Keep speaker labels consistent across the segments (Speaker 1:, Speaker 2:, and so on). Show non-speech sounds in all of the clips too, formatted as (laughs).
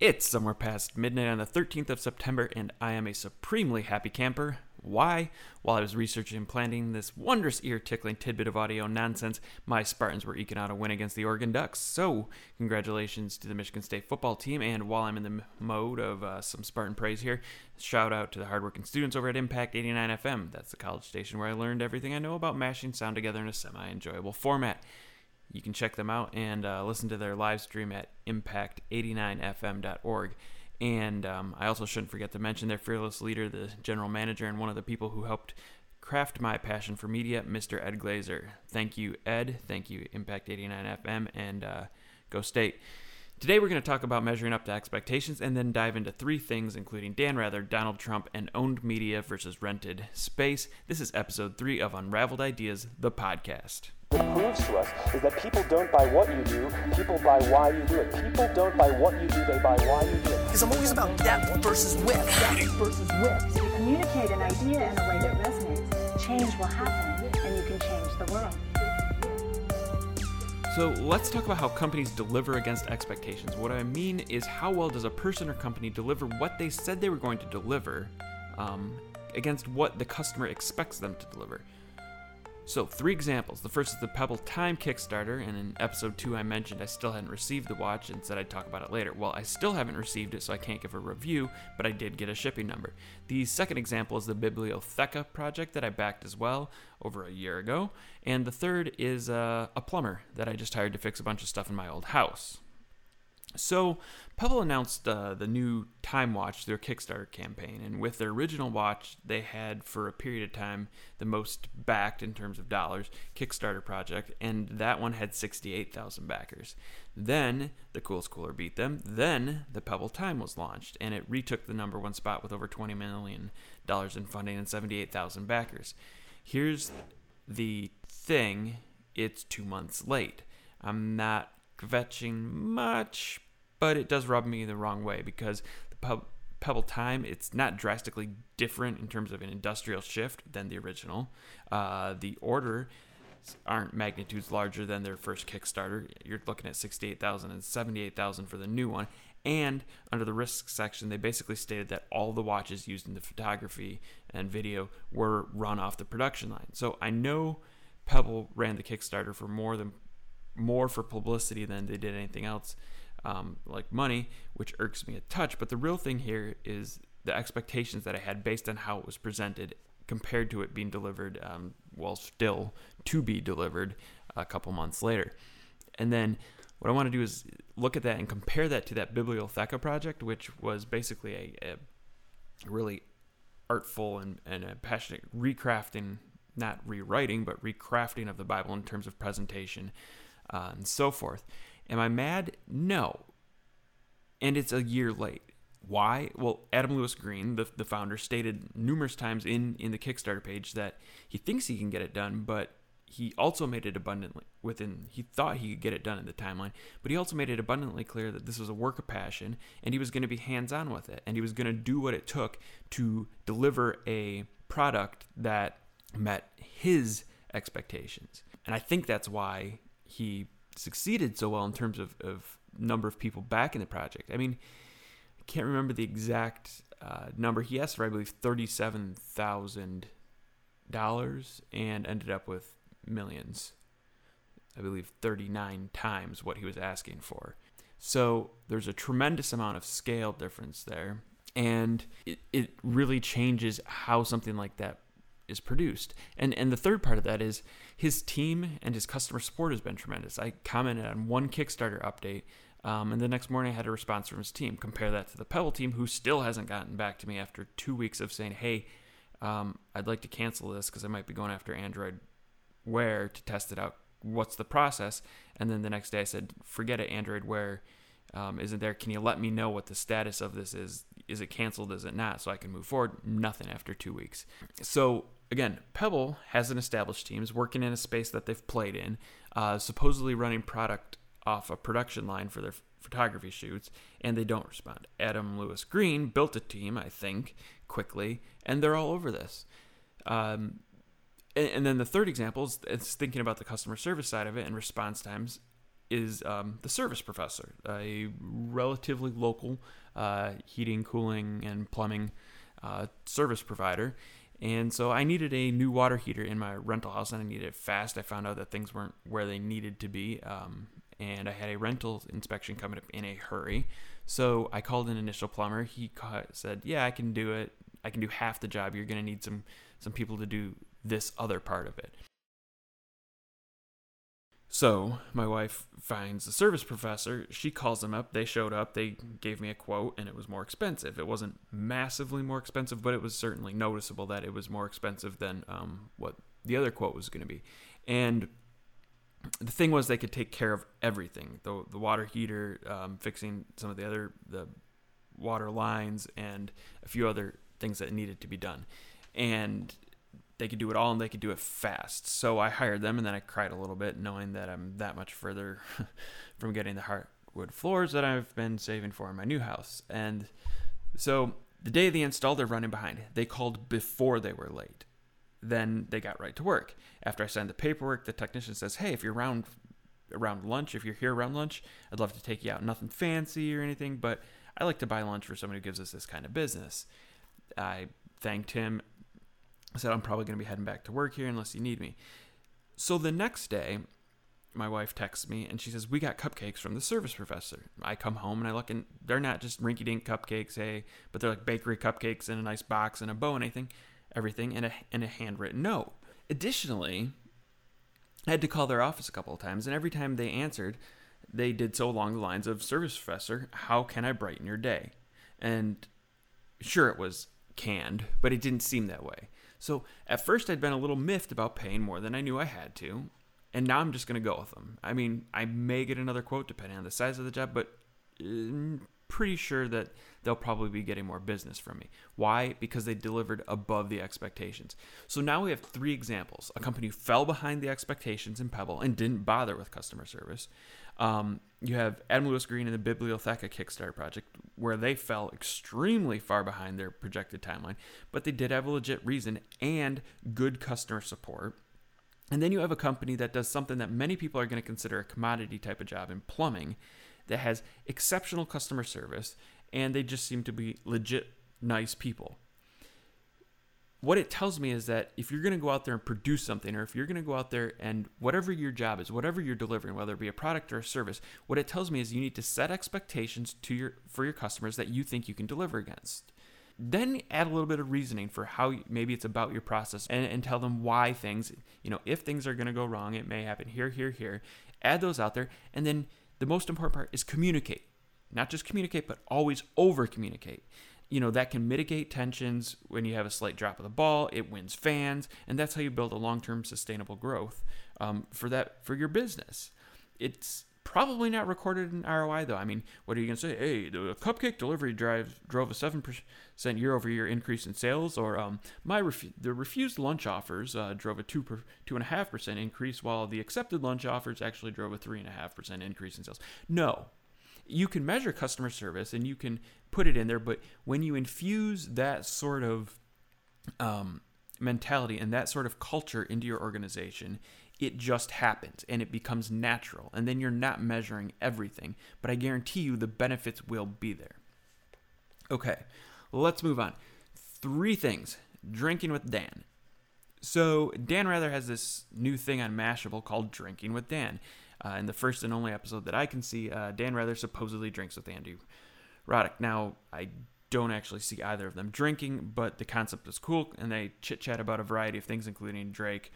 Speaker 1: It's somewhere past midnight on the 13th of September, and I am a supremely happy camper. Why? While I was researching and planning this wondrous ear tickling tidbit of audio nonsense, my Spartans were eking out a win against the Oregon Ducks. So, congratulations to the Michigan State football team. And while I'm in the mode of uh, some Spartan praise here, shout out to the hardworking students over at Impact 89 FM. That's the college station where I learned everything I know about mashing sound together in a semi enjoyable format. You can check them out and uh, listen to their live stream at impact89fm.org. And um, I also shouldn't forget to mention their fearless leader, the general manager, and one of the people who helped craft my passion for media, Mr. Ed Glazer. Thank you, Ed. Thank you, Impact 89 FM, and uh, Go State. Today, we're going to talk about measuring up to expectations and then dive into three things, including Dan Rather, Donald Trump, and owned media versus rented space. This is episode three of Unraveled Ideas, the podcast.
Speaker 2: What proves to us is that people don't buy what you do, people buy why you do it. People don't buy what you do, they buy why you do it.
Speaker 3: Because I'm always about depth versus width.
Speaker 4: Depth versus width. So you communicate an idea in a way that resonates, change will happen, and you can change the world.
Speaker 1: So let's talk about how companies deliver against expectations. What I mean is, how well does a person or company deliver what they said they were going to deliver um, against what the customer expects them to deliver? So, three examples. The first is the Pebble Time Kickstarter, and in episode 2, I mentioned I still hadn't received the watch and said I'd talk about it later. Well, I still haven't received it, so I can't give a review, but I did get a shipping number. The second example is the Bibliotheca project that I backed as well over a year ago. And the third is uh, a plumber that I just hired to fix a bunch of stuff in my old house. So, Pebble announced uh, the new Time Watch, their Kickstarter campaign, and with their original watch, they had for a period of time the most backed in terms of dollars Kickstarter project, and that one had 68,000 backers. Then the Coolest Cooler beat them. Then the Pebble Time was launched, and it retook the number one spot with over 20 million dollars in funding and 78,000 backers. Here's the thing: it's two months late. I'm not kvetching much, but it does rub me the wrong way because the Pebble Time, it's not drastically different in terms of an industrial shift than the original. Uh, the order aren't magnitudes larger than their first Kickstarter. You're looking at 68,000 and 78,000 for the new one. And under the risk section, they basically stated that all the watches used in the photography and video were run off the production line. So I know Pebble ran the Kickstarter for more than more for publicity than they did anything else, um, like money, which irks me a touch. But the real thing here is the expectations that I had based on how it was presented compared to it being delivered, um, well, still to be delivered a couple months later. And then what I want to do is look at that and compare that to that Bibliotheca project, which was basically a, a really artful and, and a passionate recrafting, not rewriting, but recrafting of the Bible in terms of presentation uh, and so forth. Am I mad? No. And it's a year late. Why? Well, Adam Lewis Greene, the, the founder, stated numerous times in, in the Kickstarter page that he thinks he can get it done, but he also made it abundantly within he thought he could get it done in the timeline but he also made it abundantly clear that this was a work of passion and he was going to be hands-on with it and he was going to do what it took to deliver a product that met his expectations and i think that's why he succeeded so well in terms of, of number of people back in the project. I mean, I can't remember the exact uh, number. He asked for, I believe, thirty-seven thousand dollars and ended up with millions. I believe thirty-nine times what he was asking for. So there's a tremendous amount of scale difference there, and it, it really changes how something like that is produced. And and the third part of that is his team and his customer support has been tremendous. I commented on one Kickstarter update, um, and the next morning I had a response from his team. Compare that to the Pebble team, who still hasn't gotten back to me after two weeks of saying, "Hey, um, I'd like to cancel this because I might be going after Android Wear to test it out. What's the process?" And then the next day I said, "Forget it, Android Wear." Um, isn't there? Can you let me know what the status of this is? Is it canceled? Is it not? So I can move forward. Nothing after two weeks. So again, Pebble has an established team, is working in a space that they've played in, uh, supposedly running product off a production line for their photography shoots, and they don't respond. Adam Lewis Greene built a team, I think, quickly, and they're all over this. Um, and, and then the third example is, thinking about the customer service side of it and response times. is um, the service professor, a relatively local uh, heating, cooling, and plumbing uh, service provider. And so I needed a new water heater in my rental house, and I needed it fast. I found out that things weren't where they needed to be, um, and I had a rental inspection coming up in a hurry. So I called an initial plumber. He said, "Yeah, I can do it. I can do half the job. You're going to need some some people to do this other part of it." So my wife finds the service professor. She calls them up. They showed up. They gave me a quote, and it was more expensive. It wasn't massively more expensive, but it was certainly noticeable that it was more expensive than um, what the other quote was going to be. And the thing was, they could take care of everything: the the water heater, um, fixing some of the other the water lines, and a few other things that needed to be done. And they could do it all and they could do it fast. So I hired them and then I cried a little bit knowing that I'm that much further (laughs) from getting the hardwood floors that I've been saving for in my new house. And so the day they installed, they're running behind. They called before they were late. Then they got right to work. After I signed the paperwork, the technician says, "Hey, if you're around around lunch, if you're here around lunch, I'd love to take you out. Nothing fancy or anything, but I like to buy lunch for somebody who gives us this kind of business." I thanked him I said, I'm probably going to be heading back to work here unless you need me. So the next day, my wife texts me and she says, We got cupcakes from the service professor. I come home and I look and they're not just rinky dink cupcakes, hey, but they're like bakery cupcakes in a nice box and a bow and anything, everything, and a, and a handwritten note. Additionally, I had to call their office a couple of times, and every time they answered, they did so along the lines of Service Professor, how can I brighten your day? And sure, it was canned, but it didn't seem that way. So at first, I'd been a little miffed about paying more than I knew I had to, and now I'm just going to go with them. I mean, I may get another quote depending on the size of the job, but I'm pretty sure that they'll probably be getting more business from me. Why? Because they delivered above the expectations. So now we have three examples a company fell behind the expectations in Pebble and didn't bother with customer service. Um, you have Adam Lewis Greene and the Bibliotheca Kickstarter project, where they fell extremely far behind their projected timeline, but they did have a legit reason and good customer support. And then you have a company that does something that many people are going to consider a commodity type of job in plumbing that has exceptional customer service and they just seem to be legit nice people what it tells me is that if you're going to go out there and produce something, or if you're going to go out there and whatever your job is, whatever you're delivering, whether it be a product or a service, what it tells me is you need to set expectations to your for your customers that you think you can deliver against. Then add a little bit of reasoning for how maybe it's about your process and, and tell them why things, you know, if things are going to go wrong, it may happen here, here, here. Add those out there. And then the most important part is communicate. Not just communicate, but always over communicate you know that can mitigate tensions when you have a slight drop of the ball it wins fans and that's how you build a long-term sustainable growth um, for that for your business. It's probably not recorded in roi though. I mean what are you going to say? Hey the cupcake delivery drive drove a 7% year over year increase in sales or um, my the refused lunch offers uh, drove a 2 per, 2.5% increase while the accepted lunch offers actually drove a 3.5% increase in sales. No. You can measure customer service and you can put it in there, but when you infuse that sort of um, mentality and that sort of culture into your organization, it just happens and it becomes natural. And then you're not measuring everything, but I guarantee you the benefits will be there. Okay, let's move on. Three things drinking with Dan. So, Dan Rather has this new thing on Mashable called Drinking with Dan. Uh, in the first and only episode that I can see, uh, Dan Rather supposedly drinks with Andy Roddick. Now, I don't actually see either of them drinking, but the concept is cool, and they chit chat about a variety of things, including Drake,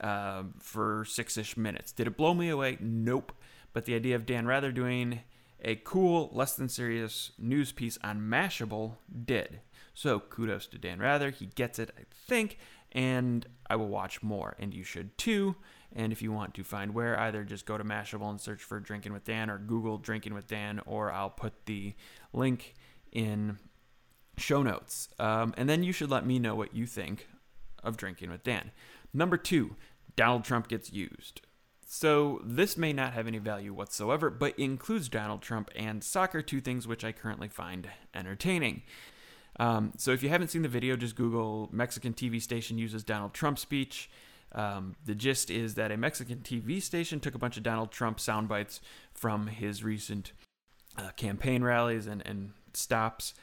Speaker 1: uh, for six ish minutes. Did it blow me away? Nope. But the idea of Dan Rather doing a cool, less than serious news piece on Mashable did. So kudos to Dan Rather. He gets it, I think, and I will watch more, and you should too. And if you want to find where, either just go to Mashable and search for Drinking with Dan or Google Drinking with Dan, or I'll put the link in show notes. Um, and then you should let me know what you think of Drinking with Dan. Number two, Donald Trump gets used. So this may not have any value whatsoever, but includes Donald Trump and soccer, two things which I currently find entertaining. Um, so if you haven't seen the video, just Google Mexican TV station uses Donald Trump speech. Um, the gist is that a Mexican TV station took a bunch of Donald Trump sound bites from his recent uh, campaign rallies and, and stops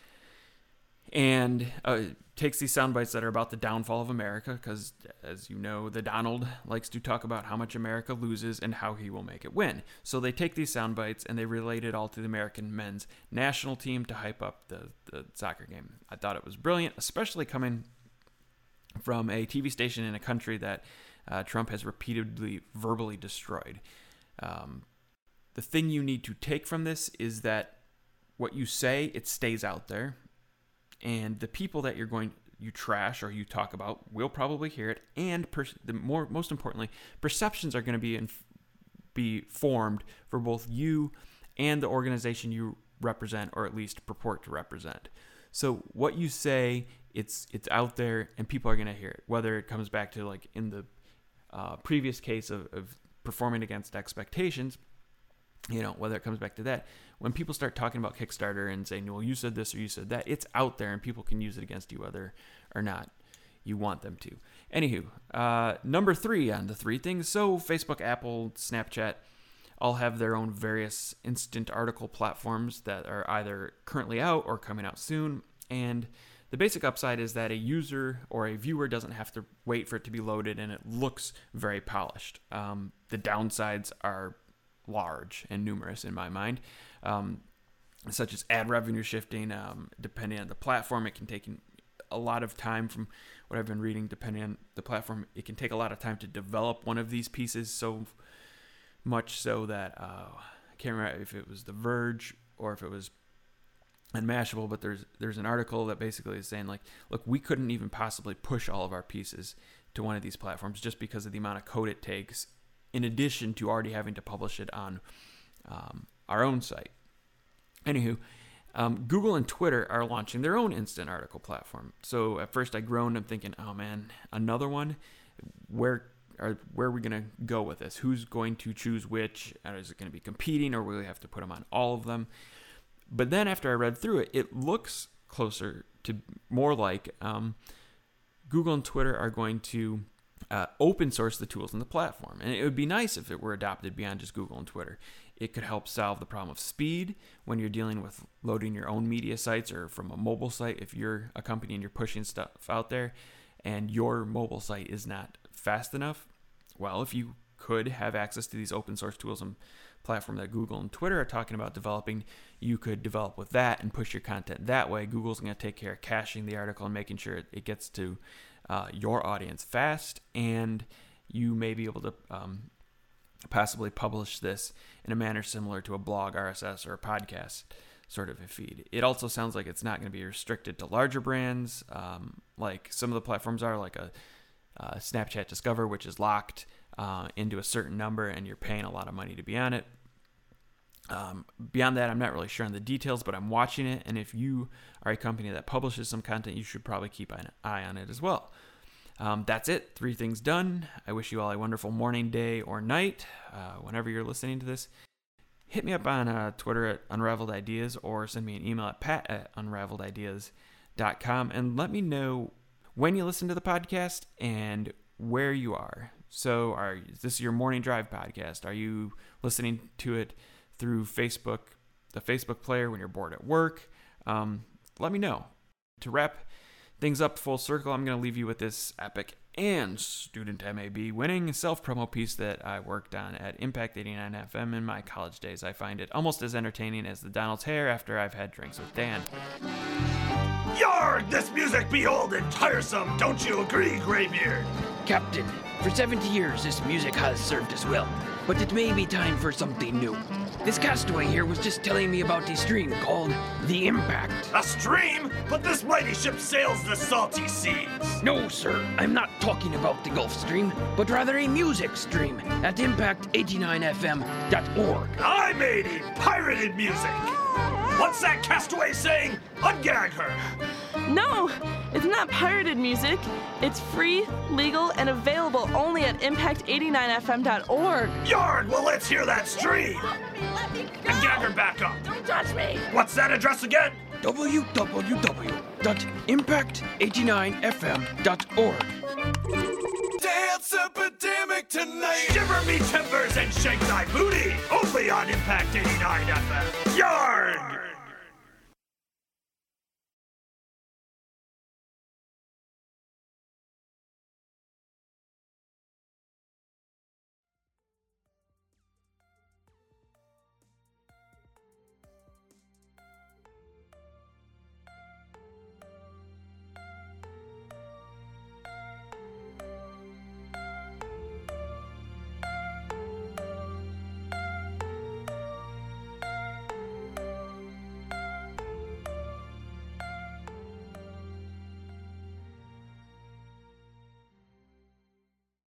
Speaker 1: and uh, takes these sound bites that are about the downfall of America, because as you know, the Donald likes to talk about how much America loses and how he will make it win. So they take these sound bites and they relate it all to the American men's national team to hype up the, the soccer game. I thought it was brilliant, especially coming from a TV station in a country that uh, Trump has repeatedly verbally destroyed. Um, the thing you need to take from this is that what you say, it stays out there. And the people that you're going you trash or you talk about will probably hear it. And per, the more most importantly perceptions are going to be in, be formed for both you and the organization you represent or at least purport to represent so what you say it's it's out there and people are going to hear it whether it comes back to like in the uh, previous case of, of performing against expectations you know whether it comes back to that. When people start talking about kickstarter and saying well you said this or you said that it's out there and people can use it against you whether or not you want them to. Anywho uh, number three on the three things. So facebook apple snapchat all have their own various instant article platforms that are either currently out or coming out soon and the basic upside is that a user or a viewer doesn't have to wait for it to be loaded and it looks very polished. Um, the downsides are large and numerous in my mind, um, such as ad revenue shifting. Um, depending on the platform, it can take a lot of time from what I've been reading. Depending on the platform, it can take a lot of time to develop one of these pieces. So much so that uh, I can't remember if it was The Verge or if it was on Mashable, but there's there's an article that basically is saying like, look, we couldn't even possibly push all of our pieces to one of these platforms just because of the amount of code it takes in addition to already having to publish it on um, our own site. Anywho, um, Google and Twitter are launching their own instant article platform. So at first I groaned. I'm thinking, oh man, another one. Where are where are we going to go with this? Who's going to choose which? Is it going to be competing, or will we have to put them on all of them? But then after I read through it, it looks closer to more like um, Google and Twitter are going to uh, open source the tools in the platform. And it would be nice if it were adopted beyond just Google and Twitter. It could help solve the problem of speed when you're dealing with loading your own media sites or from a mobile site. If you're a company and you're pushing stuff out there and your mobile site is not fast enough, well, if you could have access to these open source tools and platform that Google and Twitter are talking about developing, you could develop with that and push your content that way. Google's going to take care of caching the article and making sure it gets to uh, your audience fast, and you may be able to um, possibly publish this in a manner similar to a blog, RSS, or a podcast sort of a feed. It also sounds like it's not going to be restricted to larger brands, um, like some of the platforms are, like a uh, Snapchat Discover, which is locked uh, into a certain number, and you're paying a lot of money to be on it. Um, beyond that, I'm not really sure on the details, but I'm watching it. And if you are a company that publishes some content, you should probably keep an eye on it as well. Um, that's it. Three things done. I wish you all a wonderful morning, day, or night, uh, whenever you're listening to this. Hit me up on uh, Twitter at Unraveled Ideas or send me an email at pat at unraveledideas.com and let me know when you listen to the podcast and where you are. So, are is this your morning drive podcast? Are you listening to it through Facebook, the Facebook player when you're bored at work. Um, let me know. To wrap things up full circle, I'm going to leave you with this epic and student MAB winning self promo piece that I worked on at Impact 89 FM in my college days. I find it almost as entertaining as the Donald's hair after I've had drinks with Dan.
Speaker 5: Yarg! This music be old and tiresome, don't you agree, Greybeard?
Speaker 6: Captain, for 70 years this music has served us well, but it may be time for something new. This castaway here was just telling me about a stream called the Impact.
Speaker 5: A stream? But this mighty ship sails the salty seas.
Speaker 6: No, sir, I'm not talking about the Gulf Stream, but rather a music stream at impact89fm.org.
Speaker 5: I made it pirated music. What's that castaway saying? Ungag her.
Speaker 7: No, it's not pirated music. It's free, legal, and available only at impact89fm.org.
Speaker 5: Yarg, well, let's hear that stream.
Speaker 7: Let me
Speaker 5: And gag her back up.
Speaker 7: Don't touch me!
Speaker 5: What's that address again?
Speaker 6: www.impact89fm.org.
Speaker 5: Dancing epidemic tonight. Shiver me timbers and shake thy booty. Only on Impact 89 FM. Yarn!